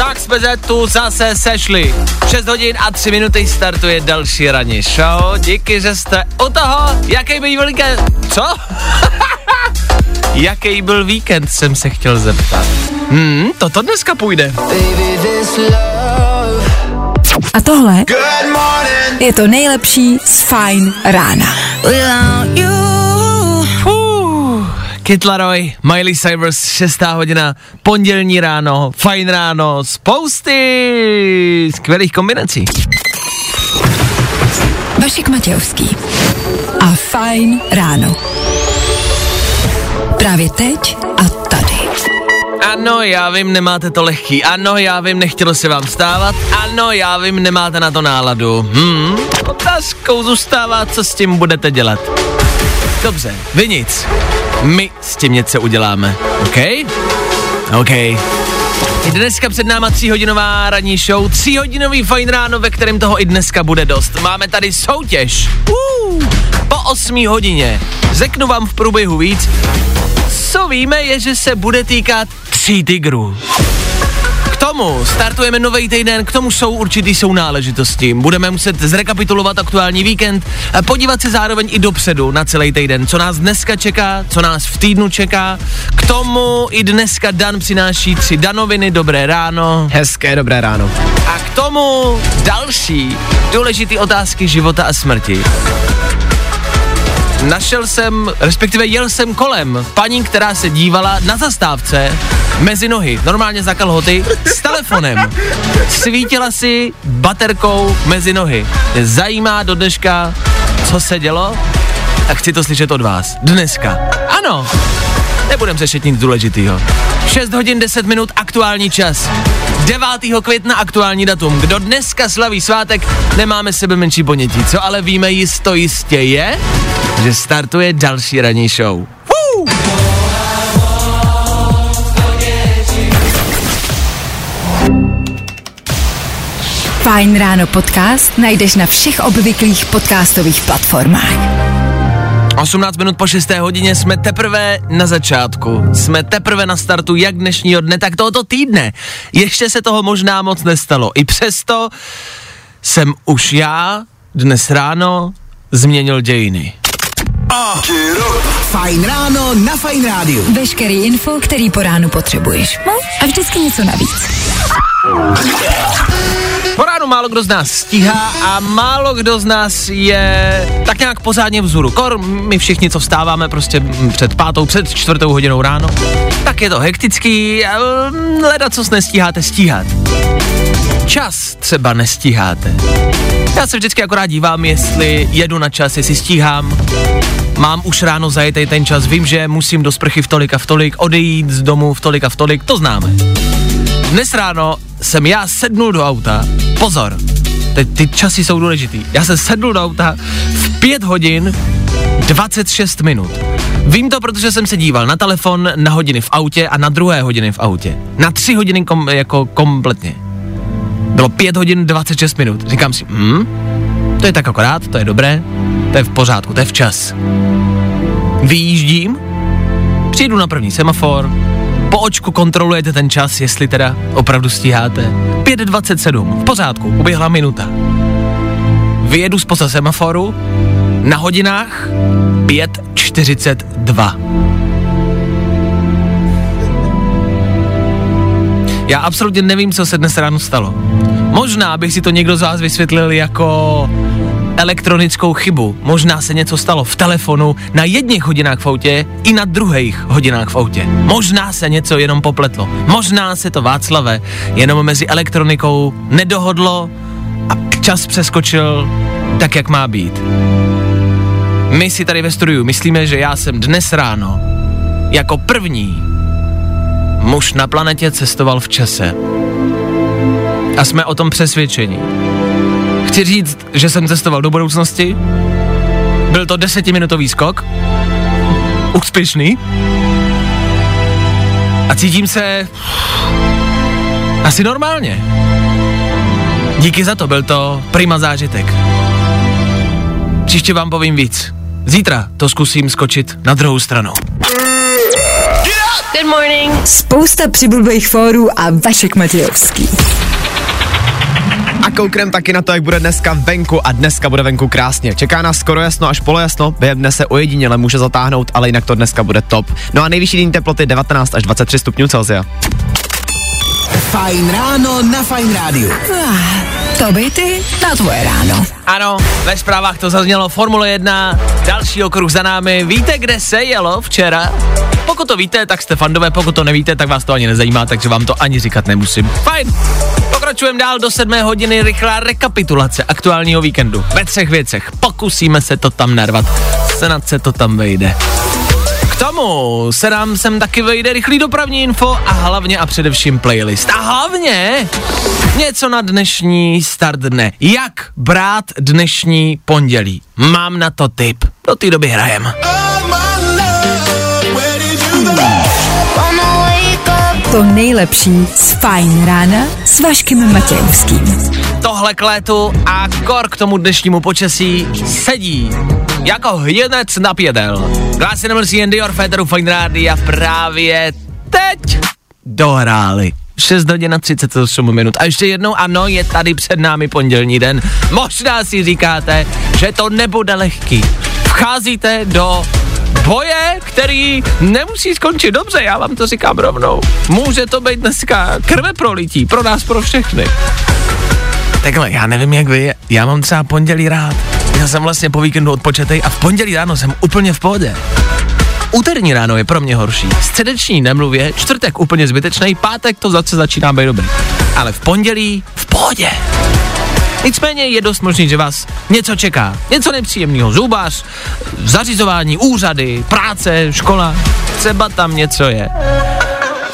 Tak jsme se tu zase sešli. 6 hodin a 3 minuty startuje další ranní show. Díky, že jste u toho. Jaký byl víkend? Co? Jaký byl víkend, jsem se chtěl zeptat. Hmm, toto dneska půjde. A tohle je to nejlepší z Fajn rána. Kid Laroi, Miley Cyrus, 6. hodina, pondělní ráno, fajn ráno, spousty skvělých kombinací. Vašek Matějovský a Fajn ráno. Právě teď a tady. Ano, já vím, nemáte to lehký. Ano, já vím, nechtělo se vám vstávat. Ano, já vím, nemáte na to náladu. Hmm, otázkou zůstává, co s tím budete dělat. Dobře, vy nic. My s tím něco uděláme, OK? OK. I dneska před náma tříhodinová ranní show, tříhodinový fajn ráno, ve kterém toho i dneska bude dost. Máme tady soutěž. Uh, po 8 hodině. Řeknu vám v průběhu víc. Co víme je, že se bude týkat tří tigrů. K tomu startujeme nový týden, k tomu jsou určitý sounáležitosti. Budeme muset zrekapitulovat aktuální víkend, a podívat se zároveň i dopředu na celý týden, co nás dneska čeká, co nás v týdnu čeká. K tomu i dneska Dan přináší tři danoviny, dobré ráno. Hezké dobré ráno. A k tomu další důležité otázky života a smrti. Našel jsem, respektive jel jsem kolem paní, která se dívala na zastávce mezi nohy, normálně za kalhoty, s telefonem. Svítila si baterkou mezi nohy. Zajímá do dneška, co se dělo a chci to slyšet od vás. Dneska. Ano, nebudem řešit nic důležitýho. 6 hodin 10 minut aktuální čas. 9. května aktuální datum. Kdo dneska slaví svátek, nemáme sebe menší ponětí. Co ale víme jisto jistě je, že startuje další ranní show. Fuu! Fajn ráno podcast najdeš na všech obvyklých podcastových platformách. 18 minut po 6. hodině jsme teprve na začátku. Jsme teprve na startu jak dnešního dne, tak tohoto týdne. Ještě se toho možná moc nestalo. I přesto jsem už já dnes ráno změnil dějiny. Fajn ráno na Fajn rádiu. Veškerý info, který po ránu potřebuješ. No a vždycky něco navíc. Po ránu málo kdo z nás stíhá a málo kdo z nás je tak nějak pořádně vzoru. Kor, my všichni, co vstáváme prostě před pátou, před čtvrtou hodinou ráno, tak je to hektický, ale leda co nestíháte stíhat. Čas třeba nestíháte. Já se vždycky akorát dívám, jestli jedu na čas, jestli stíhám. Mám už ráno zajetej ten čas, vím, že musím do sprchy v tolik a v tolik, odejít z domu v tolik a v tolik, to známe. Dnes ráno jsem já sednul do auta, pozor, ty, ty časy jsou důležitý. Já jsem sednul do auta v 5 hodin 26 minut. Vím to, protože jsem se díval na telefon, na hodiny v autě a na druhé hodiny v autě. Na tři hodiny kom, jako kompletně. Bylo 5 hodin 26 minut. Říkám si, hm, to je tak akorát, to je dobré, to je v pořádku, to je včas. Vyjíždím, přijdu na první semafor, po očku kontrolujete ten čas, jestli teda opravdu stíháte. 5.27, v pořádku, uběhla minuta. Vyjedu spoza semaforu, na hodinách 5.42. Já absolutně nevím, co se dnes ráno stalo. Možná bych si to někdo z vás vysvětlil jako elektronickou chybu. Možná se něco stalo v telefonu na jedných hodinách v autě i na druhých hodinách v autě. Možná se něco jenom popletlo. Možná se to Václave jenom mezi elektronikou nedohodlo a čas přeskočil tak, jak má být. My si tady ve studiu myslíme, že já jsem dnes ráno jako první muž na planetě cestoval v čase. A jsme o tom přesvědčení. Chci říct, že jsem cestoval do budoucnosti. Byl to desetiminutový skok. Úspěšný. A cítím se asi normálně. Díky za to, byl to prima zážitek. Příště vám povím víc. Zítra to zkusím skočit na druhou stranu. Good morning. Spousta přibulbých fórů a Vašek Matějovský. A kouknem taky na to, jak bude dneska venku a dneska bude venku krásně. Čeká nás skoro jasno až polojasno, během dne se ojediněle může zatáhnout, ale jinak to dneska bude top. No a nejvyšší denní teploty 19 až 23 stupňů Celsia. Fajn ráno na Fajn rádiu. To by ty na tvoje ráno. Ano, ve zprávách to zaznělo Formule 1, další okruh za námi. Víte, kde se jelo včera? Pokud to víte, tak jste fandové, pokud to nevíte, tak vás to ani nezajímá, takže vám to ani říkat nemusím. Fajn. Pokračujeme dál do sedmé hodiny, rychlá rekapitulace aktuálního víkendu. Ve třech věcech. Pokusíme se to tam narvat. Snad se to tam vejde. K tomu se nám sem taky vejde rychlý dopravní info a hlavně a především playlist. A hlavně něco na dnešní start dne. Jak brát dnešní pondělí? Mám na to tip. Do té doby hrajem. To nejlepší z Fajn rána s Vaškem Matějovským. Tohle k létu a kor k tomu dnešnímu počasí sedí jako hněnec na pědel. Glass and Dior Federu Fine Rádia právě teď dohráli. 6 hodin a 38 minut. A ještě jednou, ano, je tady před námi pondělní den. Možná si říkáte, že to nebude lehký. Vcházíte do boje, který nemusí skončit dobře, já vám to říkám rovnou. Může to být dneska krve prolití, pro nás, pro všechny. Takhle, já nevím jak vy, já mám třeba pondělí rád. Já jsem vlastně po víkendu odpočetej a v pondělí ráno jsem úplně v pohodě. Úterní ráno je pro mě horší. Středeční nemluvě, čtvrtek úplně zbytečný, pátek to zase začíná být dobrý. Ale v pondělí v pohodě. Nicméně je dost možný, že vás něco čeká. Něco nepříjemného. Zubař, zařizování, úřady, práce, škola. Třeba tam něco je.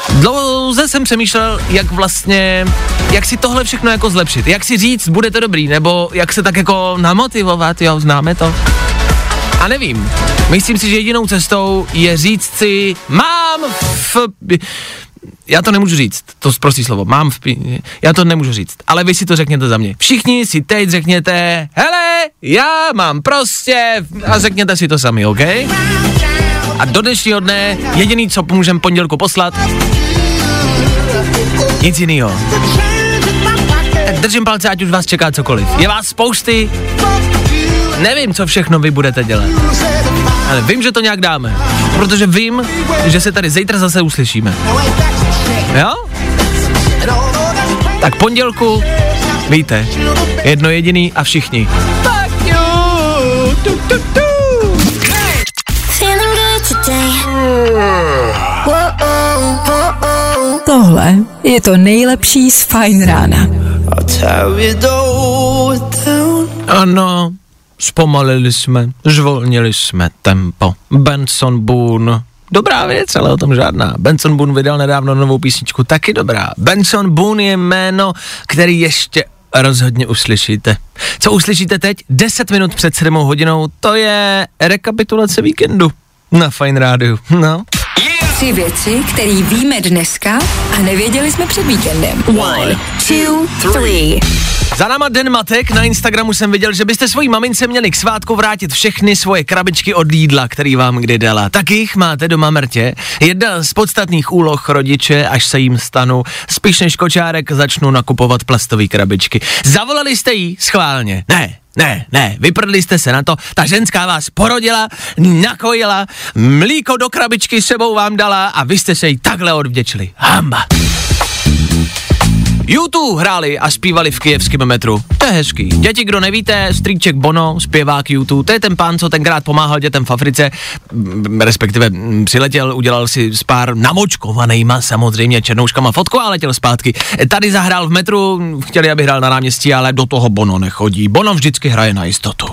Dlouze jsem přemýšlel, jak vlastně, jak si tohle všechno jako zlepšit. Jak si říct, bude to dobrý, nebo jak se tak jako namotivovat, jo, známe to. A nevím, myslím si, že jedinou cestou je říct si, mám v... Já to nemůžu říct, to prostý slovo, mám v... Já to nemůžu říct, ale vy si to řekněte za mě. Všichni si teď řekněte, hele, já mám prostě... A řekněte si to sami, OK? A do dnešního dne jediný, co můžeme pondělku poslat, nic jiného. Tak držím palce, ať už vás čeká cokoliv. Je vás spousty, nevím, co všechno vy budete dělat. Ale vím, že to nějak dáme. Protože vím, že se tady zítra zase uslyšíme. Jo? Tak pondělku, víte, jedno jediný a všichni. Fuck you! Tu, tu, tu. Tohle je to nejlepší z Fajn rána. Ano, zpomalili jsme, zvolnili jsme tempo. Benson Boone, dobrá věc, ale o tom žádná. Benson Boone vydal nedávno novou písničku, taky dobrá. Benson Boone je jméno, který ještě rozhodně uslyšíte. Co uslyšíte teď? 10 minut před 7 hodinou, to je rekapitulace víkendu na Fine Rádiu. No. Tři věci, které víme dneska a nevěděli jsme před víkendem. One, two, three. Za náma Den Matek, na Instagramu jsem viděl, že byste svojí mamince měli k svátku vrátit všechny svoje krabičky od jídla, který vám kdy dala. Tak jich máte doma mrtě. Jedna z podstatných úloh rodiče, až se jim stanu, spíš než kočárek začnu nakupovat plastové krabičky. Zavolali jste jí schválně. Ne, ne, ne, vyprdli jste se na to, ta ženská vás porodila, nakojila, mlíko do krabičky sebou vám dala a vy jste se jí takhle odvděčili. Hamba. YouTube hráli a zpívali v kijevském metru. To je hezký. Děti, kdo nevíte, strýček Bono, zpěvák YouTube, to je ten pán, co tenkrát pomáhal dětem v Africe, m, respektive m, přiletěl, udělal si s pár namočkovanýma samozřejmě černouškama fotku a letěl zpátky. Tady zahrál v metru, chtěli, aby hrál na náměstí, ale do toho Bono nechodí. Bono vždycky hraje na jistotu.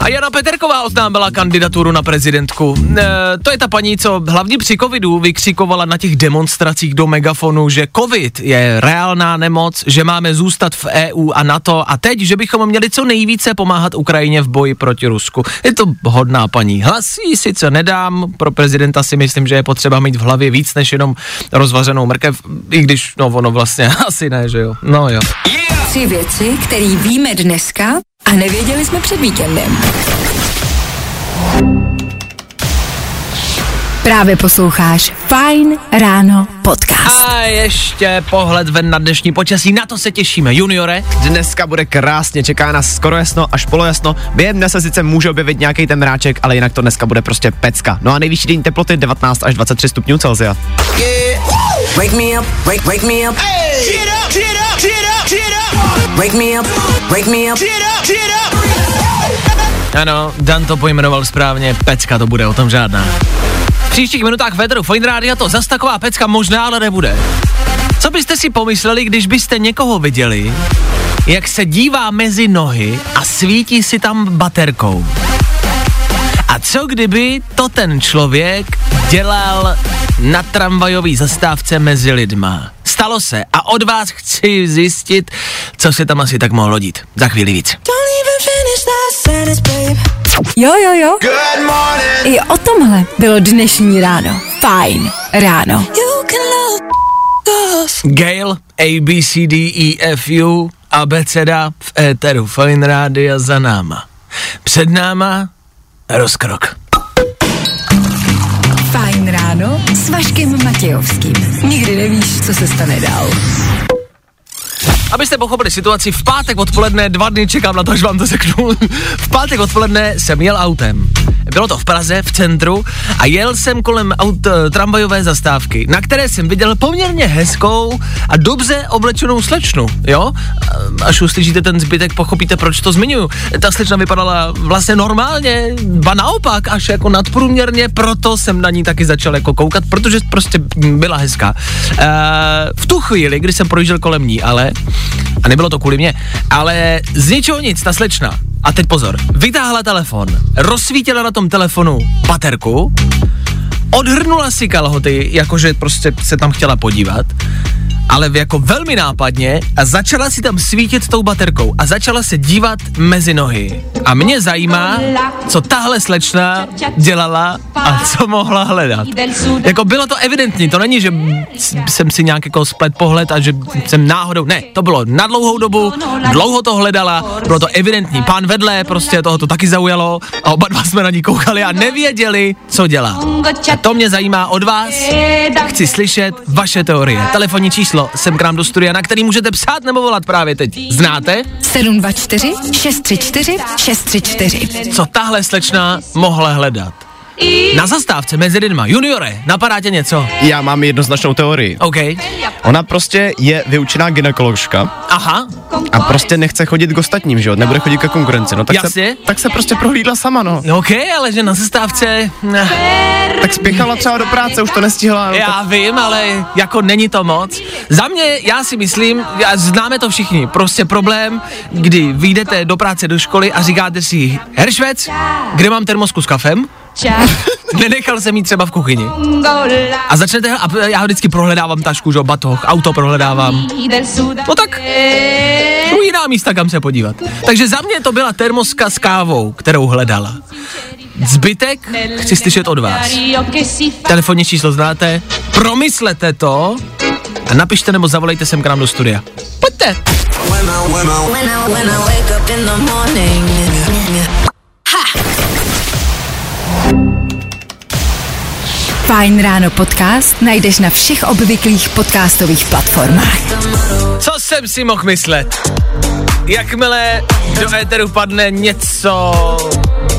A Jana Peterková oznámila kandidaturu na prezidentku. E, to je ta paní, co hlavně při covidu vykřikovala na těch demonstracích do megafonu, že covid je reálná nemoc, že máme zůstat v EU a NATO a teď, že bychom měli co nejvíce pomáhat Ukrajině v boji proti Rusku. Je to hodná paní. Hlas jí sice nedám, pro prezidenta si myslím, že je potřeba mít v hlavě víc než jenom rozvařenou mrkev, i když, no ono vlastně asi ne, že jo. No jo. Tři věci, které víme dneska a nevěděli jsme před víkendem. Právě posloucháš Fine Ráno podcast. A ještě pohled ven na dnešní počasí, na to se těšíme. Juniore, Dneska bude krásně, čeká nás skoro jasno až polojasno. Během dne se sice může objevit nějaký ten mráček, ale jinak to dneska bude prostě pecka. No a nejvyšší denní teploty 19 až 23 stupňů Celsia. Wake me up, wake, wake me up. Get up, get up, Wake me up, wake me up. ano, Dan to pojmenoval správně, pecka to bude, o tom žádná. V příštích minutách vedru Fine Radio to zas taková pecka možná, ale nebude. Co byste si pomysleli, když byste někoho viděli, jak se dívá mezi nohy a svítí si tam baterkou? A co kdyby to ten člověk dělal na tramvajové zastávce mezi lidma? Stalo se a od vás chci zjistit, co se tam asi tak mohlo dít. Za chvíli víc. Jo, jo, jo. Good morning. I o tomhle bylo dnešní ráno. Fajn ráno. Gail, A, B, C, D, E, F, U, abeceda v éteru Fine Rádia za náma. Před náma rozkrok. Fajn ráno s Vaškem Matějovským. Nikdy nevíš, co se stane dál. Abyste pochopili situaci, v pátek odpoledne, dva dny čekám na to, až vám to řeknu. v pátek odpoledne jsem jel autem. Bylo to v Praze, v centru a jel jsem kolem aut, eh, tramvajové zastávky, na které jsem viděl poměrně hezkou a dobře oblečenou slečnu, jo? A- Až uslyšíte ten zbytek, pochopíte, proč to zmiňuju. Ta slečna vypadala vlastně normálně, ba naopak, až jako nadprůměrně, proto jsem na ní taky začal jako koukat, protože prostě byla hezká. E, v tu chvíli, kdy jsem projížděl kolem ní, ale, a nebylo to kvůli mě, ale z ničeho nic, ta slečna, a teď pozor, vytáhla telefon, rozsvítila na tom telefonu baterku, odhrnula si kalhoty, jakože prostě se tam chtěla podívat, ale jako velmi nápadně a začala si tam svítit tou baterkou a začala se dívat mezi nohy. A mě zajímá, co tahle slečna dělala a co mohla hledat. Jako bylo to evidentní, to není, že jsem si nějak jako splet pohled a že jsem náhodou, ne, to bylo na dlouhou dobu, dlouho to hledala, bylo to evidentní. Pán vedle, prostě toho to taky zaujalo a oba dva jsme na ní koukali a nevěděli, co dělá. A to mě zajímá od vás, chci slyšet vaše teorie. Telefonní číslo sem k nám do studia, na který můžete psát nebo volat právě teď. Znáte? 724 634 634. Co tahle slečna mohla hledat? Na zastávce mezi lidma. Juniore, napadá tě něco? Já mám jednoznačnou teorii. OK. Ona prostě je vyučená gynekoložka Aha, a prostě nechce chodit k ostatním, že jo? Nebude chodit ke konkurenci. No tak, Jasně. se, tak se prostě prohlídla sama, no. OK, ale že na zastávce... ne. Tak spěchala třeba do práce, už to nestihla. No, tak Já vím, ale jako není to moc. Za mě, já si myslím, já, známe to všichni, prostě problém, kdy vyjdete do práce, do školy a říkáte si, Heršvec, kde mám termosku s kafem? Nenechal jsem jí třeba v kuchyni. A začnete, a já vždycky prohledávám tašku, že jo, batoh, auto prohledávám. No tak, jsou jiná místa, kam se podívat. Takže za mě to byla termoska s kávou, kterou hledala. Zbytek chci slyšet od vás. Telefonní číslo znáte, promyslete to a napište nebo zavolejte sem k nám do studia. Pojďte. Fajn ráno podcast najdeš na všech obvyklých podcastových platformách. Co jsem si mohl myslet? Jakmile do éteru padne něco,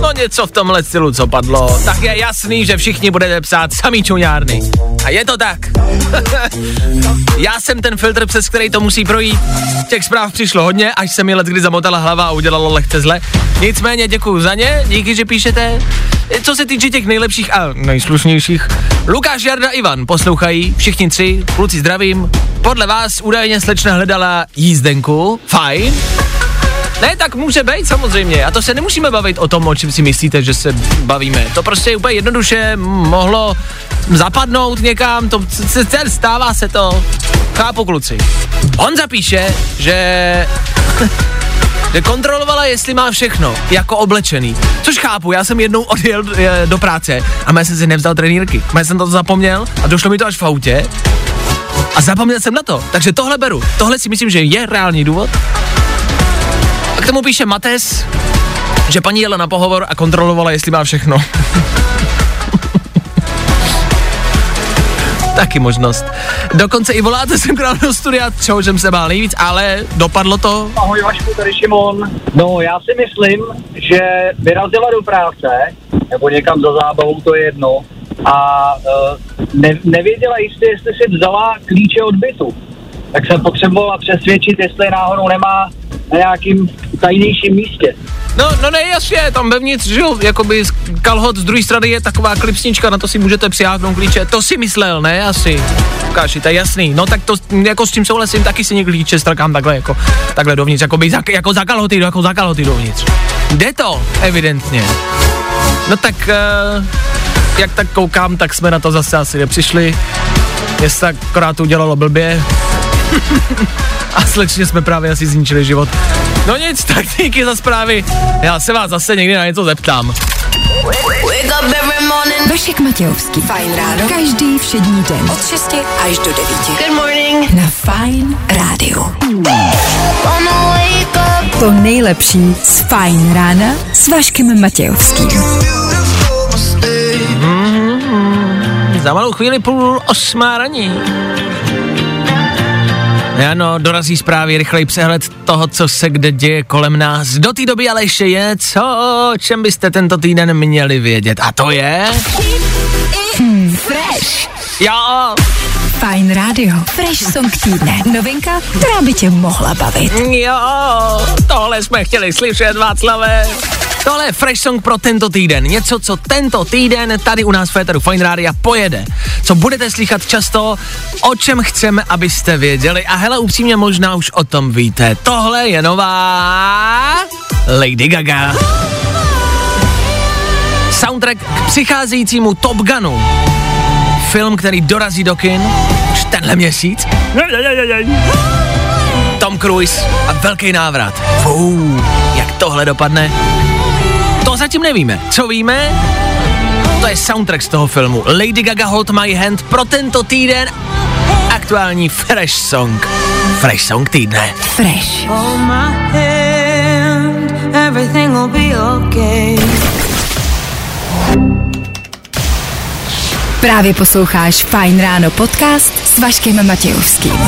no něco v tomhle stylu, co padlo, tak je jasný, že všichni budete psát samý čuňárny. A je to tak. Já jsem ten filtr, přes který to musí projít. Těch zpráv přišlo hodně, až se mi let kdy zamotala hlava a udělalo lehce zle. Nicméně děkuju za ně, díky, že píšete. Co se týče těch nejlepších a nejslušnějších, Lukáš, Jarda, Ivan poslouchají, všichni tři, kluci zdravím. Podle vás údajně slečna hledala jízdenku, fajn. Ne, tak může být samozřejmě. A to se nemusíme bavit o tom, o čem si myslíte, že se bavíme. To prostě úplně jednoduše mohlo zapadnout někam, to se, stává se to. Chápu kluci. On zapíše, že že kontrolovala, jestli má všechno, jako oblečený. Což chápu, já jsem jednou odjel eh, do práce a já jsem si nevzal trenýrky. Já jsem to zapomněl a došlo mi to až v autě. A zapomněl jsem na to. Takže tohle beru. Tohle si myslím, že je reálný důvod. Tomu píše Mates, že paní jela na pohovor a kontrolovala, jestli má všechno. Taky možnost. Dokonce i voláte sem k do studia, čeho jsem se bál nejvíc, ale dopadlo to. Ahoj Vašku, tady Šimon. No já si myslím, že vyrazila do práce, nebo někam za zábavou, to je jedno, a uh, ne, nevěděla jistě, jestli si vzala klíče od bytu. Tak jsem potřebovala přesvědčit, jestli náhodou nemá na nějakým tajnějším místě. No, no ne, jasně, tam vevnitř, že jo, jakoby z kalhot z druhé strany je taková klipsnička, na to si můžete přiháknout klíče, to si myslel, ne, asi. Káši, to je jasný, no tak to, jako s tím souhlasím, taky si někdy klíče strkám takhle, jako, takhle dovnitř, jako, by, jako za kalhoty, jako za kalhoty dovnitř. Jde to, evidentně. No tak, uh, jak tak koukám, tak jsme na to zase asi nepřišli. Jestli tak akorát udělalo blbě. A slečně jsme právě asi zničili život. No nic, tak díky za zprávy. Já se vás zase někdy na něco zeptám. Vašek Matějovský. Fajn ráno. Každý všední den. Od 6 až do 9. Good morning. Na Fajn rádiu. To nejlepší z Fajn rána s Vaškem Matějovským. Za malou chvíli půl osmá raní. Ano, dorazí zprávy, rychlej přehled toho, co se kde děje kolem nás. Do té doby ale ještě je, co, o čem byste tento týden měli vědět. A to je... Hmm, fresh. Jo, Fajn rádio. Fresh song týdne. Novinka, která by tě mohla bavit. jo, tohle jsme chtěli slyšet, Václave. Tohle je Fresh Song pro tento týden. Něco, co tento týden tady u nás v Féteru Fine Rádia pojede. Co budete slychat často, o čem chceme, abyste věděli. A hele, upřímně možná už o tom víte. Tohle je nová Lady Gaga. Soundtrack k přicházejícímu Top Gunu. Film, který dorazí do kin už tenhle měsíc. Tom Cruise a velký návrat. Fuu, jak tohle dopadne? To zatím nevíme. Co víme? To je soundtrack z toho filmu. Lady Gaga Hold My Hand pro tento týden aktuální Fresh Song. Fresh Song týdne. Fresh. Hold my hand, everything will be okay. Právě posloucháš Fajn ráno podcast s Vaškem Matějovským.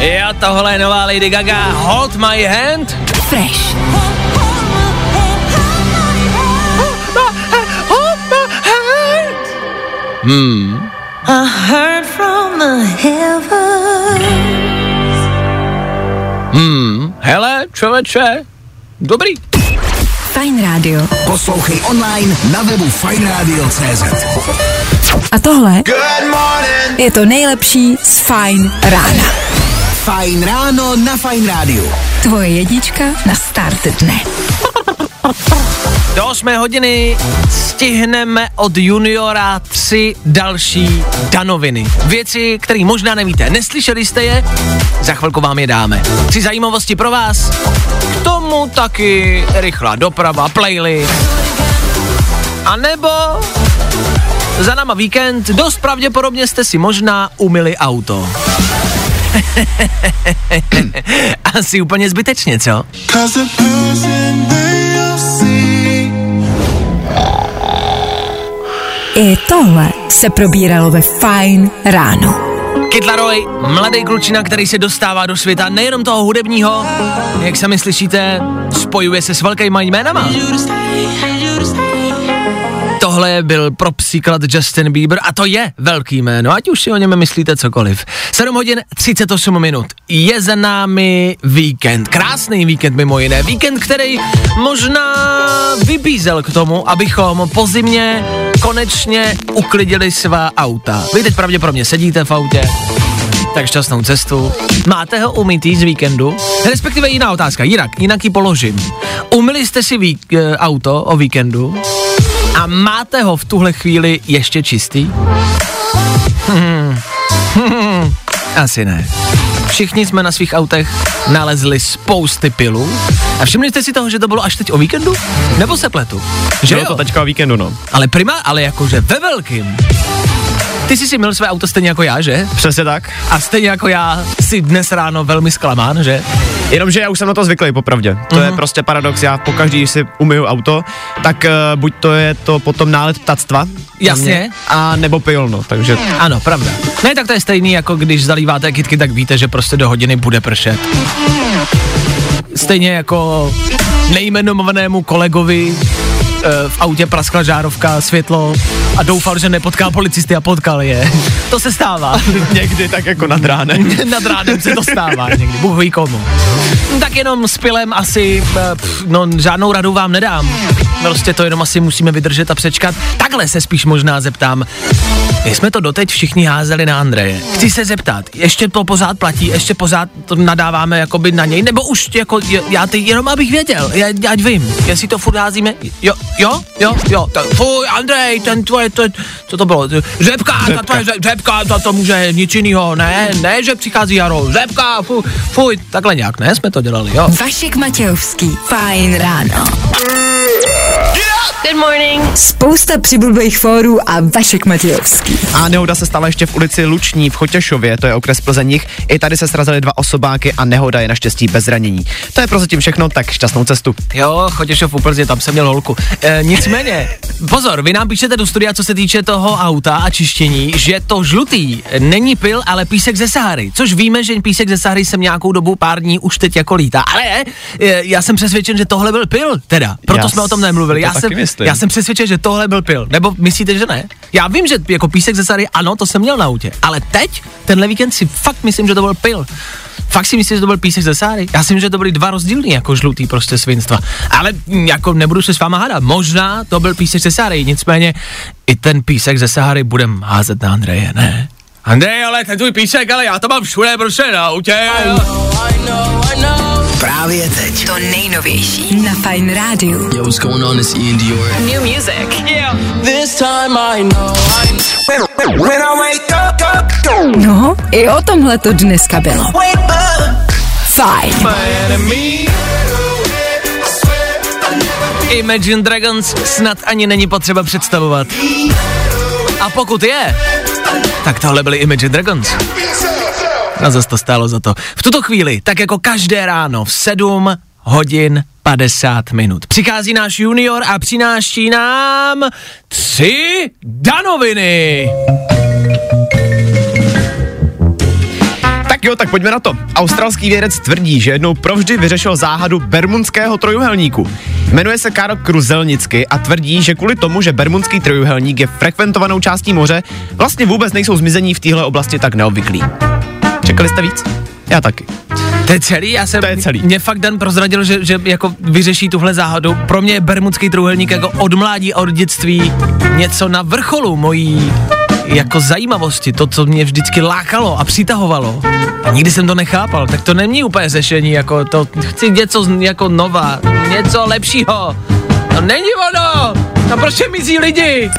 Jo, tohle je nová Lady Gaga. Hold My Hand. Fresh. Hmm. I heard from the heavens. Hmm. Hele, člověče. Dobrý. Fajn rádio. Poslouchej online na webu fajnradio.cz A tohle je to nejlepší z Fajn rána. Fajn ráno na Fajn rádiu. Tvoje jednička na start dne. Do 8 hodiny stihneme od juniora tři další danoviny. Věci, které možná nevíte, neslyšeli jste je, za chvilku vám je dáme. Tři zajímavosti pro vás, k tomu taky rychlá doprava, playlist. A nebo za náma víkend, dost pravděpodobně jste si možná umyli auto. Asi úplně zbytečně, co? I tohle se probíralo ve Fajn ráno. Kid Laroi, mladý klučina, který se dostává do světa nejenom toho hudebního, jak sami slyšíte, spojuje se s velkýma jménama. Tohle byl pro příklad Justin Bieber a to je velký jméno, ať už si o něm myslíte cokoliv. 7 hodin 38 minut. Je za námi víkend. Krásný víkend mimo jiné. Víkend, který možná vybízel k tomu, abychom po zimě konečně uklidili svá auta. Vy teď pravděpodobně sedíte v autě, tak šťastnou cestu. Máte ho umytý z víkendu? Respektive jiná otázka, jinak, jinak ji položím. Umyli jste si vík, auto o víkendu a máte ho v tuhle chvíli ještě čistý? Hmm. Hmm. Asi ne. Všichni jsme na svých autech nalezli spousty pilů a všimli jste si toho, že to bylo až teď o víkendu? Nebo se pletu? Že Bylo jo? to teďka o víkendu, no. Ale prima, ale jakože ve velkým. Ty jsi si měl své auto stejně jako já, že? Přesně tak. A stejně jako já si dnes ráno velmi zklamán, že? Jenomže já už jsem na to zvyklý, popravdě. To Mhm. je prostě paradox. Já pokaždý, když si umyju auto, tak uh, buď to je to potom nálet ptactva. Jasně. A nebo pil, no. Takže Ano, pravda. Ne, tak to je stejný, jako když zalíváte kytky, tak víte, že prostě do hodiny bude pršet. Stejně jako nejmenovanému kolegovi v autě praskla žárovka, světlo a doufal, že nepotká policisty a potkal je. To se stává. někdy tak jako nad ránem. Nad ránem se to stává někdy, Bůh ví komu. Tak jenom s pilem asi, eh, pff, no žádnou radu vám nedám. Prostě to jenom asi musíme vydržet a přečkat. Takhle se spíš možná zeptám. My jsme to doteď všichni házeli na Andreje. Chci se zeptat, ještě to pořád platí, ještě pořád to nadáváme jakoby na něj, nebo už jako, já ty, jenom abych věděl, já, ať vím, jestli to furt házíme, jo, jo, jo, jo, to, fuj, Andrej, ten tvoje, to, co to bylo, řepka, ta tvoje řep- řepka, to, to může nic jiného, ne, ne, že přichází jaro, řepka, fuj, fuj, takhle nějak, ne, jsme to dělali, jo. Vašek Matějovský. Fajn ráno. Good morning. Spousta přibulbých fórů a Vašek Matějovský. A nehoda se stala ještě v ulici Luční v Chotěšově, to je okres Plzeních. I tady se srazily dva osobáky a nehoda je naštěstí bez zranění. To je prozatím všechno, tak šťastnou cestu. Jo, Chotěšov u Plzně, tam jsem měl holku. E, nicméně, pozor, vy nám píšete do studia, co se týče toho auta a čištění, že to žlutý není pil, ale písek ze Sahary. Což víme, že písek ze Sahary jsem nějakou dobu, pár dní už teď jako lítá. Ale e, já jsem přesvědčen, že tohle byl pil, teda. Proto Já jsme o tom nemluvili. to Já taky jsem, myslím. já jsem přesvědčen, že tohle byl pil. Nebo myslíte, že ne? Já vím, že jako písek ze Sahary, ano, to jsem měl na autě. Ale teď, tenhle víkend si fakt myslím, že to byl pil. Fakt si myslíš, že to byl písek ze Sáry? Já si myslím, že to byly dva rozdílný jako žlutý prostě svinstva. Ale mm, jako nebudu se s váma hádat. Možná to byl písek ze Sáry, nicméně i ten písek ze Sahary budem házet na Andreje, ne? Andrej, ale ten tvůj písek, ale já to mám všude prostě na autě. Právě teď. To nejnovější na Fajn rádiu. Yo, what's going on? It's Ian Dior. New music. This time I know. When I wake up, up, up, No, i o tomhle to dneska bylo. Fajn. Imagine Dragons snad ani není potřeba představovat. A pokud je, tak tohle byly Imagine Dragons. A zase to stálo za to. V tuto chvíli, tak jako každé ráno v 7 hodin 50 minut. Přichází náš junior a přináší nám tři danoviny. Tak jo, tak pojďme na to. Australský vědec tvrdí, že jednou provždy vyřešil záhadu bermundského trojuhelníku. Jmenuje se Karl Kruzelnicky a tvrdí, že kvůli tomu, že bermundský trojuhelník je frekventovanou částí moře, vlastně vůbec nejsou zmizení v téhle oblasti tak neobvyklí. Čekali jste víc? Já taky. To je celý, já jsem, To je celý. Mě fakt Dan prozradil, že, že jako vyřeší tuhle záhadu. Pro mě je bermudský trůhelník jako od mládí a od dětství něco na vrcholu mojí jako zajímavosti, to, co mě vždycky lákalo a přitahovalo. A nikdy jsem to nechápal, tak to není úplně řešení, jako to, chci něco jako nova, něco lepšího. To není ono, tam prostě mizí lidi.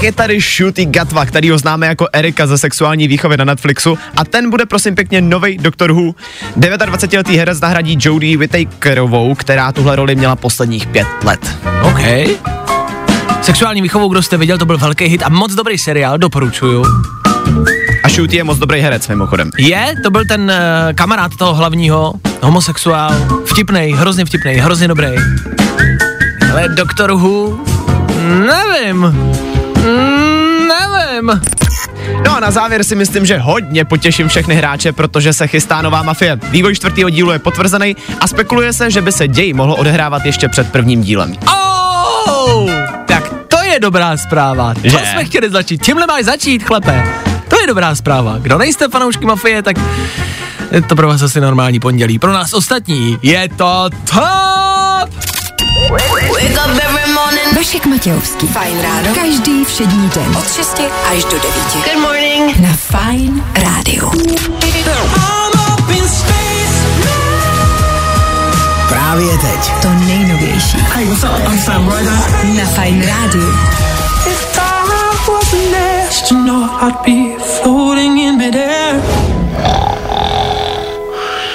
Pak je tady Shooty Gatva, který ho známe jako Erika ze sexuální výchovy na Netflixu a ten bude prosím pěkně nový Doktor Who. 29-letý herec nahradí Jodie Whittakerovou, která tuhle roli měla posledních pět let. OK. Sexuální výchovou, kdo jste viděl, to byl velký hit a moc dobrý seriál, doporučuju. A Shooty je moc dobrý herec mimochodem. Je, to byl ten uh, kamarád toho hlavního, homosexuál, vtipnej, hrozně vtipnej, hrozně dobrý. Ale Doktor Who, nevím, mm, nevím. No a na závěr si myslím, že hodně potěším všechny hráče, protože se chystá nová mafie. Vývoj čtvrtého dílu je potvrzený a spekuluje se, že by se děj mohl odehrávat ještě před prvním dílem. Oh, tak to je dobrá zpráva. To Že? jsme chtěli začít. Tímhle máš začít, chlepe. To je dobrá zpráva. Kdo nejste fanoušky mafie, tak je to pro vás asi normální pondělí. Pro nás ostatní je to top! Wake up every. Vašek Matějovský. Fajn ráno. Každý všední den. Od 6 až do 9. Good morning. Na Fajn rádiu. Právě teď. To nejnovější. Na Fajn rádiu.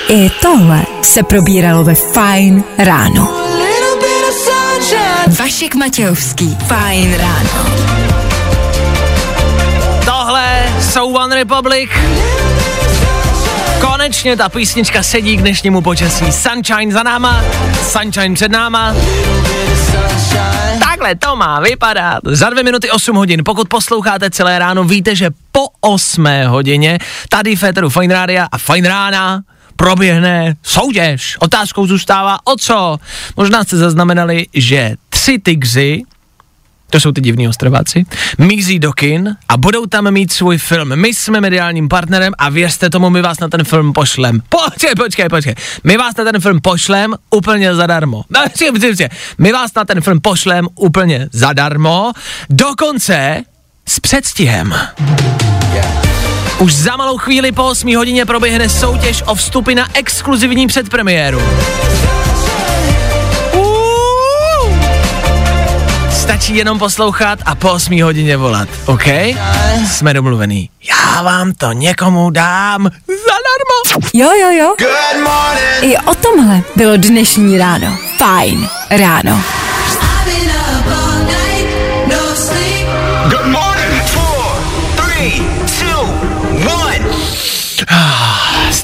I tohle se probíralo ve Fajn ráno. Vašek Matějovský. Fajn ráno. Tohle jsou One Republic. Konečně ta písnička sedí k dnešnímu počasí. Sunshine za náma, sunshine před náma. Takhle to má vypadat. Za dvě minuty 8 hodin. Pokud posloucháte celé ráno, víte, že po 8 hodině tady Féteru Fine Rádia a Fine Rána proběhne soutěž. Otázkou zůstává o co? Možná jste zaznamenali, že tři tygři, to jsou ty divní ostrováci, mizí do kin a budou tam mít svůj film. My jsme mediálním partnerem a věřte tomu, my vás na ten film pošlem. Počkej, počkej, počkej. My vás na ten film pošlem úplně zadarmo. No. My vás na ten film pošlem úplně zadarmo, dokonce s předstihem. Už za malou chvíli po 8 hodině proběhne soutěž o vstupy na exkluzivní předpremiéru. Uuu. Stačí jenom poslouchat a po 8 hodině volat, OK? Jsme domluvený. Já vám to někomu dám zadarmo. Jo, jo, jo. I o tomhle bylo dnešní ráno. Fajn ráno.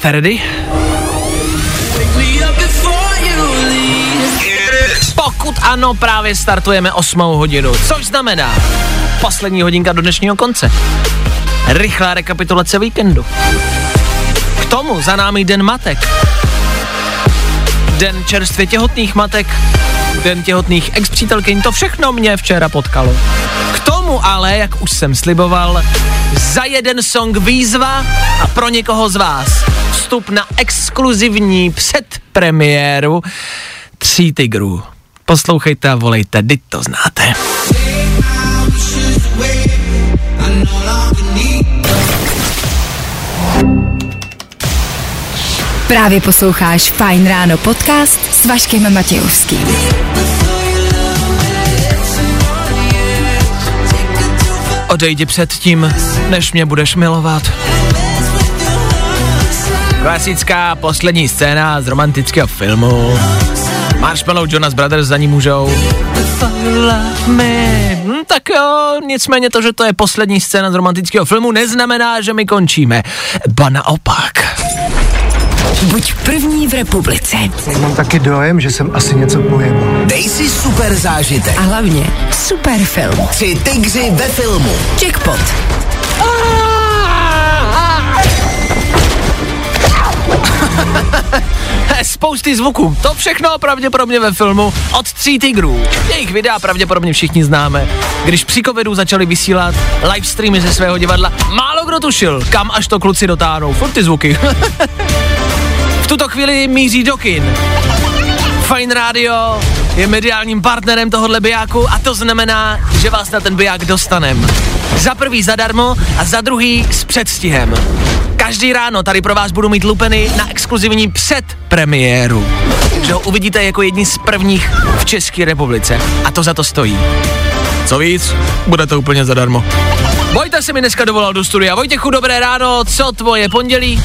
Jste ready? Pokud ano, právě startujeme 8 hodinu, což znamená poslední hodinka do dnešního konce. Rychlá rekapitulace víkendu. K tomu za námi den matek. Den čerstvě těhotných matek, den těhotných ex-přítelkyň, to všechno mě včera potkalo. K tomu ale, jak už jsem sliboval, za jeden song výzva a pro někoho z vás vstup na exkluzivní předpremiéru Tří tigrů. Poslouchejte a volejte, teď to znáte. Právě posloucháš Fajn ráno podcast s Vaškem Matějovským. Odejdi před tím, než mě budeš milovat. Klasická poslední scéna z romantického filmu. Marshmallow Jonas Brothers za ní můžou. Hm, tak jo, nicméně to, že to je poslední scéna z romantického filmu, neznamená, že my končíme. Ba naopak. Buď první v republice. Mám taky dojem, že jsem asi něco pojebal. Dej si super zážitek. A hlavně super film. Tři tygři ve filmu. Jackpot. Spousty zvuků, to všechno pravděpodobně ve filmu od tří tigrů. Jejich videa pravděpodobně všichni známe. Když při covidu začali vysílat live streamy ze svého divadla, málo kdo tušil, kam až to kluci dotáhnou. Furt ty zvuky. v tuto chvíli míří do kin. Fine Radio je mediálním partnerem tohohle bijáku a to znamená, že vás na ten biják dostanem. Za prvý zadarmo a za druhý s předstihem. Každý ráno tady pro vás budu mít lupeny na exkluzivní předpremiéru. Že ho uvidíte jako jedni z prvních v České republice. A to za to stojí. Co víc, bude to úplně zadarmo. Vojta se mi dneska dovolal do studia. Vojtěchu, dobré ráno, co tvoje pondělí?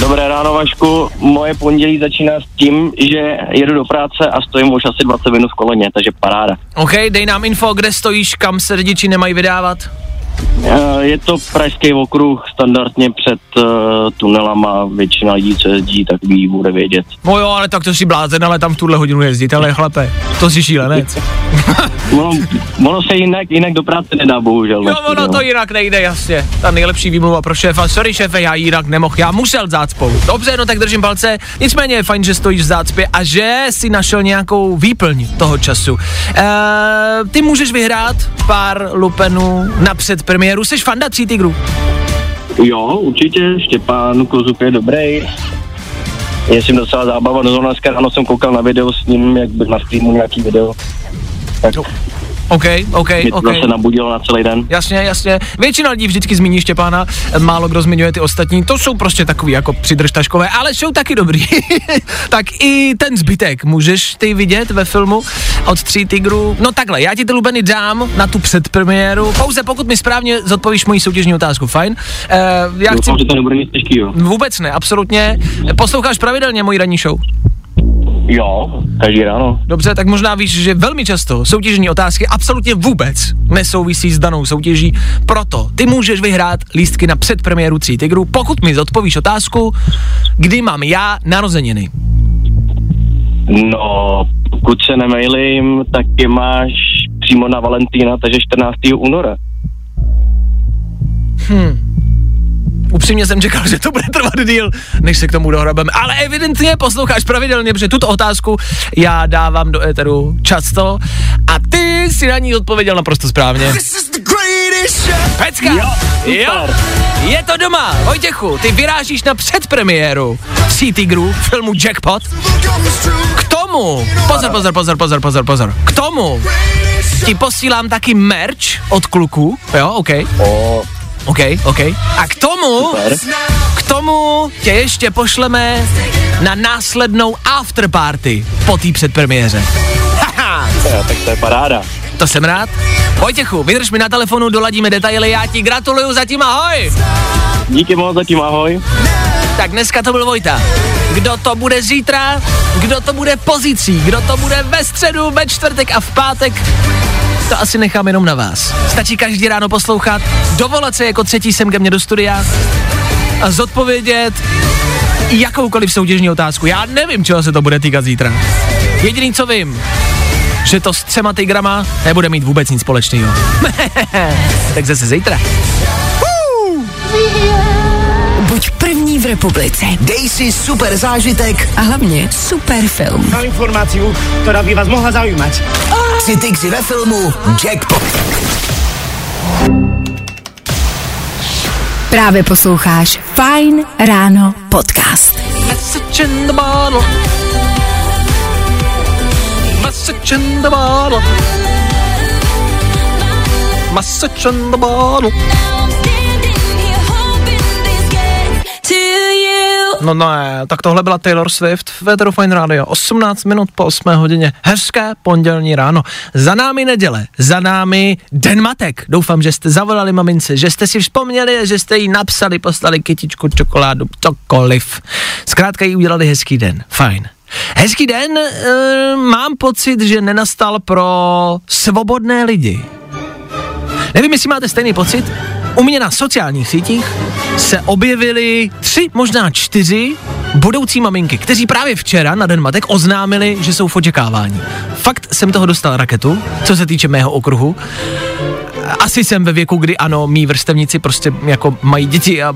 Dobré ráno, Vašku. Moje pondělí začíná s tím, že jedu do práce a stojím už asi 20 minut v koleně, takže paráda. OK, dej nám info, kde stojíš, kam se řidiči nemají vydávat. Eh, Je to pražský okruh, standardně před uh, tunelama, většina lidí, co jezdí, tak ví, bude vědět. No jo, ale tak to si blázen, ale tam v tuhle hodinu jezdit, ale chlape, to si šílenec. Ono, ono se jinak, jinak do práce nedá, bohužel. Jo, ono no. to jinak nejde, jasně. Ta nejlepší výmluva pro šéfa. Sorry šéfe, já jinak nemohl, já musel zácpou. Dobře, no tak držím palce. Nicméně je fajn, že stojíš v zácpě a že si našel nějakou výplň toho času. Eee, ty můžeš vyhrát pár lupenů na předpremiéru. Jsi fanda tří tigrů? Jo, určitě, Štěpán Kozup je dobrý. Je s ním docela zábava, no dneska ráno jsem koukal na video s ním, jak byl na streamu nějaký video. tak OK, OK, mě to OK. zase nabudilo na celý den. Jasně, jasně. Většina lidí vždycky zmíní Štěpána, málo kdo zmiňuje ty ostatní. To jsou prostě takový jako přidržtaškové, ale jsou taky dobrý. tak i ten zbytek můžeš ty vidět ve filmu od tří tigrů. No takhle, já ti ty lubeny dám na tu předpremiéru, pouze pokud mi správně zodpovíš moji soutěžní otázku, fajn. Uh, já chci... Doufám, že to nebude nic těžkýho. Vůbec ne, absolutně. Posloucháš pravidelně moji ranní show? Jo, každý ráno. Dobře, tak možná víš, že velmi často soutěžní otázky absolutně vůbec nesouvisí s danou soutěží, proto ty můžeš vyhrát lístky na předpremiéru Tří tigrů, pokud mi zodpovíš otázku, kdy mám já narozeniny. No, pokud se nemailím, tak je máš přímo na Valentína, takže 14. února. Upřímně jsem čekal, že to bude trvat díl, než se k tomu dohrabeme, ale evidentně posloucháš pravidelně, protože tuto otázku já dávám do éteru často a ty si na ní odpověděl naprosto správně. Pecka! Jo, jo, je to doma, Vojtěchu, ty vyrážíš na předpremiéru Tří tigrů filmu Jackpot. K tomu, pozor, pozor, pozor, pozor, pozor, pozor, k tomu ti posílám taky merch od kluků, jo, OK. O, OK, OK. A k tomu, super. k tomu tě ještě pošleme na následnou afterparty po té předpremiéře. Haha, Jo, tak to je paráda. to jsem rád. Vojtěchu, vydrž mi na telefonu, doladíme detaily, já ti gratuluju zatím, ahoj. Díky moc, zatím ahoj. Tak dneska to byl Vojta. Kdo to bude zítra, kdo to bude pozítří, kdo to bude ve středu, ve čtvrtek a v pátek, to asi nechám jenom na vás. Stačí každý ráno poslouchat, dovolat se jako třetí sem ke mně do studia a zodpovědět jakoukoliv soutěžní otázku. Já nevím, čeho se to bude týkat zítra. Jediný, co vím, že to s třema tigrama nebude mít vůbec nic společného. tak zase zítra. Buď první v republice. Dej si super zážitek A hlavně super film. Mám informaci, která by vás mohla zaujímať. Si Tixi ve filmu Jackpot. Právě posloucháš Fine Ráno podcast. Message in the bottle. Message in the bottle. Message in the bottle. No ne, tak tohle byla Taylor Swift v Fine Radio. 18 minut po 8 hodině. Hezké pondělní ráno. Za námi neděle, za námi Den matek. Doufám, že jste zavolali mamince, že jste si vzpomněli, že jste jí napsali, poslali kytičku, čokoládu, cokoliv. Zkrátka jí udělali hezký den. Fajn. Hezký den, e, mám pocit, že nenastal pro svobodné lidi. Nevím, jestli máte stejný pocit. U mě na sociálních sítích se objevily tři, možná čtyři budoucí maminky, kteří právě včera na Den matek oznámili, že jsou v očekávání. Fakt jsem toho dostal raketu, co se týče mého okruhu. Asi jsem ve věku, kdy ano, mý vrstevníci prostě jako mají děti a,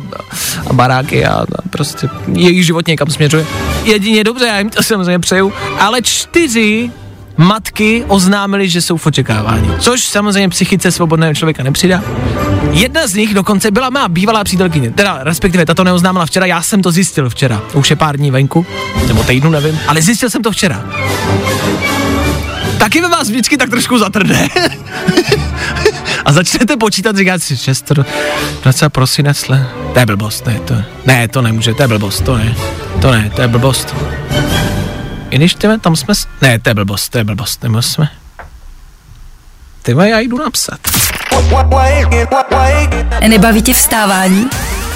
a baráky a, a prostě jejich život někam směřuje. Jedině dobře, já jim to samozřejmě přeju, ale čtyři matky oznámili, že jsou v očekávání. Což samozřejmě psychice svobodného člověka nepřidá. Jedna z nich dokonce byla má bývalá přítelkyně, teda respektive ta to neoznámila včera, já jsem to zjistil včera. Už je pár dní venku, nebo týdnu, nevím, ale zjistil jsem to včera. Taky ve vás vždycky tak trošku zatrne. A začnete počítat, říkáte si, 6, 20 prosinec, le. To je blbost, ne, to, ne, to nemůže, to je blbost, to ne, to ne, to je blbost. I když tam jsme, s- ne, to je blbost, to je blbost, nebo jsme. Ty vole, já jdu napsat. Nebaví tě vstávání?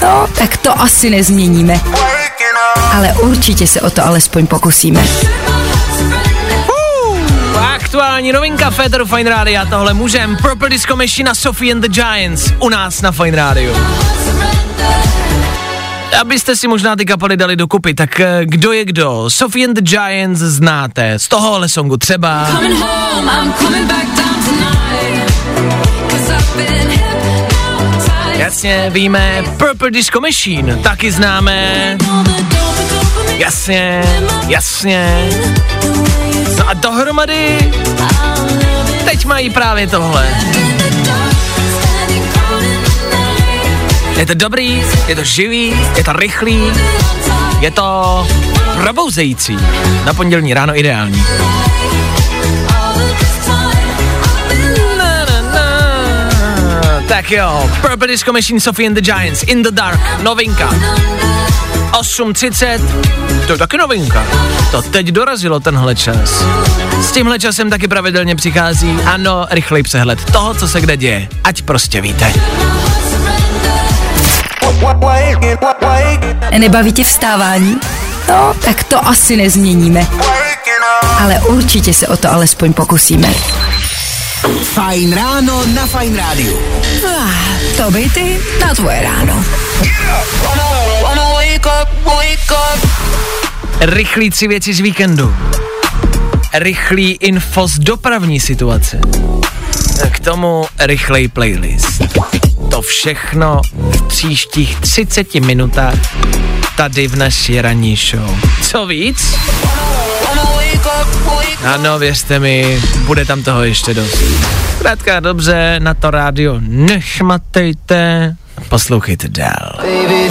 No, tak to asi nezměníme. Ale určitě se o to alespoň pokusíme. Aktuální novinka Féteru Fine Radio, tohle můžem. Purple Disco Machine a Sophie and the Giants u nás na Fine Radio. Abyste si možná ty kapely dali dokupy, tak eh, kdo je kdo? Sophie and the Giants znáte, z tohohle songu třeba. Jasně, víme, Purple Disco Machine, taky známe. Jasně, jasně. No a dohromady teď mají právě tohle. Je to dobrý, je to živý, je to rychlý, je to probouzející. Na pondělní ráno ideální. Tak jo, Purple Disco Machine, Sophie and the Giants, In the Dark, novinka. 8.30, to je taky novinka. To teď dorazilo tenhle čas. S tímhle časem taky pravidelně přichází, ano, rychlej přehled toho, co se kde děje. Ať prostě víte. Nebaví tě vstávání? No, tak to asi nezměníme. Ale určitě se o to alespoň pokusíme. Fajn ráno na Fajn rádiu. Ah, to by ty na tvoje ráno. Rychlý tři věci z víkendu. Rychlý info z dopravní situace. K tomu rychlej playlist. Všechno v příštích 30 minutách tady v naší ranní show. Co víc? Ano, věřte mi, bude tam toho ještě dost. Krátka dobře, na to rádio nešmatejte, poslouchejte dál. Baby,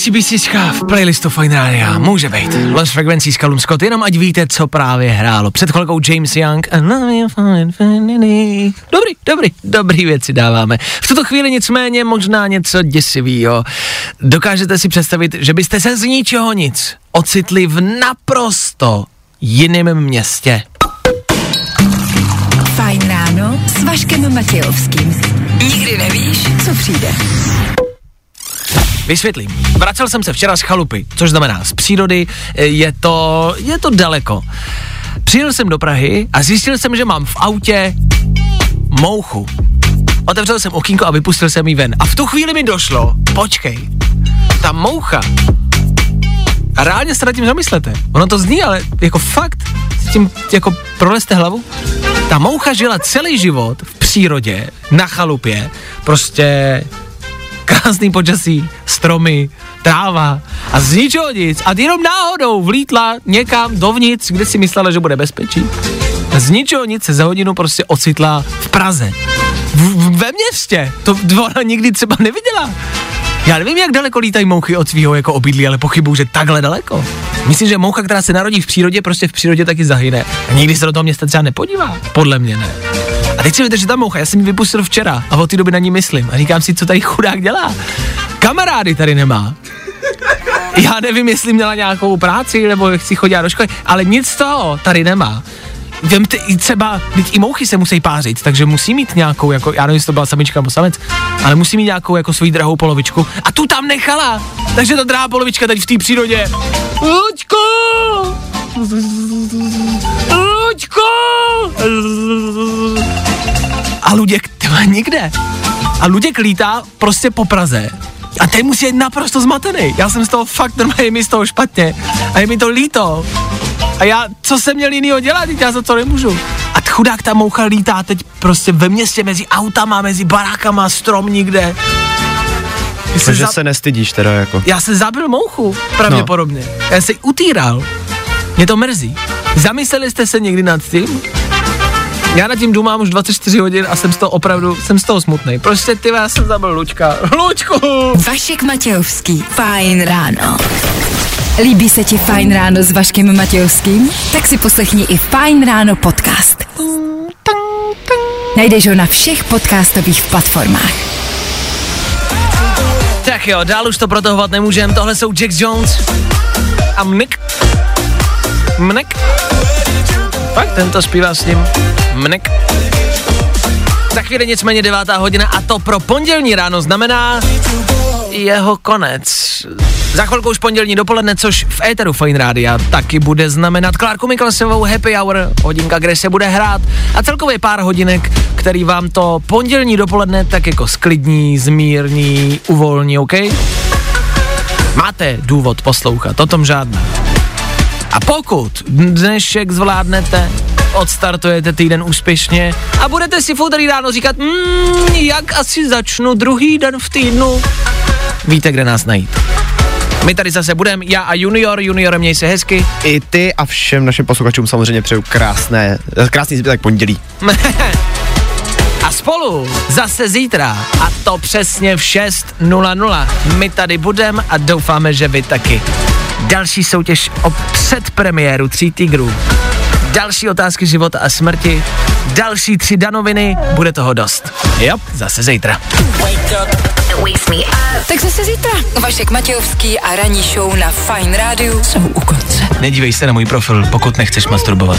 Další písnička v playlistu Fine Radio může být Lost Frequencies Callum Scott, jenom ať víte, co právě hrálo. Před chvilkou James Young. Dobrý, dobrý, dobrý věci dáváme. V tuto chvíli nicméně možná něco děsivého. Dokážete si představit, že byste se z ničeho nic ocitli v naprosto jiném městě. Fajn ráno s Vaškem Matějovským. Nikdy nevíš, co přijde. Vysvětlím. Vracel jsem se včera z chalupy, což znamená z přírody, e, je to, je to daleko. Přijel jsem do Prahy a zjistil jsem, že mám v autě mouchu. Otevřel jsem okýnko a vypustil jsem ji ven. A v tu chvíli mi došlo, počkej, ta moucha, a reálně se nad tím zamyslete. Ono to zní, ale jako fakt, s tím jako proleste hlavu. Ta moucha žila celý život v přírodě, na chalupě, prostě krásný počasí, stromy, tráva a z ničeho nic a jenom náhodou vlítla někam dovnitř, kde si myslela, že bude bezpečí. Z ničeho nic se za hodinu prostě ocitla v Praze. V, ve městě. To ona nikdy třeba neviděla. Já nevím, jak daleko lítají mouchy od svého jako obydlí, ale pochybuju, že takhle daleko. Myslím, že moucha, která se narodí v přírodě, prostě v přírodě taky zahyne. A nikdy se do toho města třeba nepodívá. Podle mě ne. A teď si že ta moucha, já jsem ji vypustil včera a od té doby na ní myslím. A říkám si, co tady chudák dělá. Kamarády tady nemá. Já nevím, jestli měla nějakou práci, nebo chci chodit do školy, ale nic z toho tady nemá. Vemte i třeba, teď i mouchy se musí pářit, takže musí mít nějakou, jako, já nevím, jestli to byla samička nebo samec, ale musí mít nějakou jako svoji drahou polovičku a tu tam nechala. Takže ta drahá polovička teď v té přírodě. Luďko! Luďko! A Luděk, tyhle nikde. A Luděk lítá prostě po Praze a ten musí být naprosto zmatený. Já jsem z toho fakt normálně je mi z toho špatně. A je mi to líto. A já, co jsem měl jinýho dělat, teď já za to nemůžu. A chudák ta moucha lítá teď prostě ve městě mezi autama, mezi barákama, strom nikde. Takže za- se nestydíš teda jako. já jsem zabil mouchu, pravděpodobně. No. Já jsem ji utíral. Mě to mrzí. Zamysleli jste se někdy nad tím? Já nad tím důmám už 24 hodin a jsem z toho opravdu, jsem z toho smutný. Prostě ty já jsem zabil Lučka. Lučku! Vašek Matějovský. Fajn ráno. Líbí se ti Fajn ráno s Vaškem Matějovským? Tak si poslechni i Fajn ráno podcast. Najdeš ho na všech podcastových platformách. Tak jo, dál už to protahovat nemůžem. Tohle jsou Jack Jones a Mnek. Mnek. Fakt, tento zpívá s ním. Mnek. Za chvíli nicméně devátá hodina a to pro pondělní ráno znamená jeho konec. Za chvilku už pondělní dopoledne, což v éteru Fine Rádia taky bude znamenat Klárku Miklasovou Happy Hour, hodinka, kde se bude hrát a celkově pár hodinek, který vám to pondělní dopoledne tak jako sklidní, zmírní, uvolní, OK? Máte důvod poslouchat, o tom žádná. A pokud dnešek zvládnete, odstartujete týden úspěšně a budete si v úterý ráno říkat, mm, jak asi začnu druhý den v týdnu, víte, kde nás najít. My tady zase budeme, já a Junior, Junior, měj se hezky. I ty a všem našim posluchačům samozřejmě přeju krásné, krásný zbytek pondělí. A spolu zase zítra a to přesně v 6.00. My tady budeme a doufáme, že vy taky. Další soutěž o předpremiéru Tří tigrů. Další otázky života a smrti. Další tři danoviny. Bude toho dost. Jo, zase zítra. Tak zase zítra. Vašek Matějovský a ranní show na Fine Radio jsou u konce. Nedívej se na můj profil, pokud nechceš masturbovat.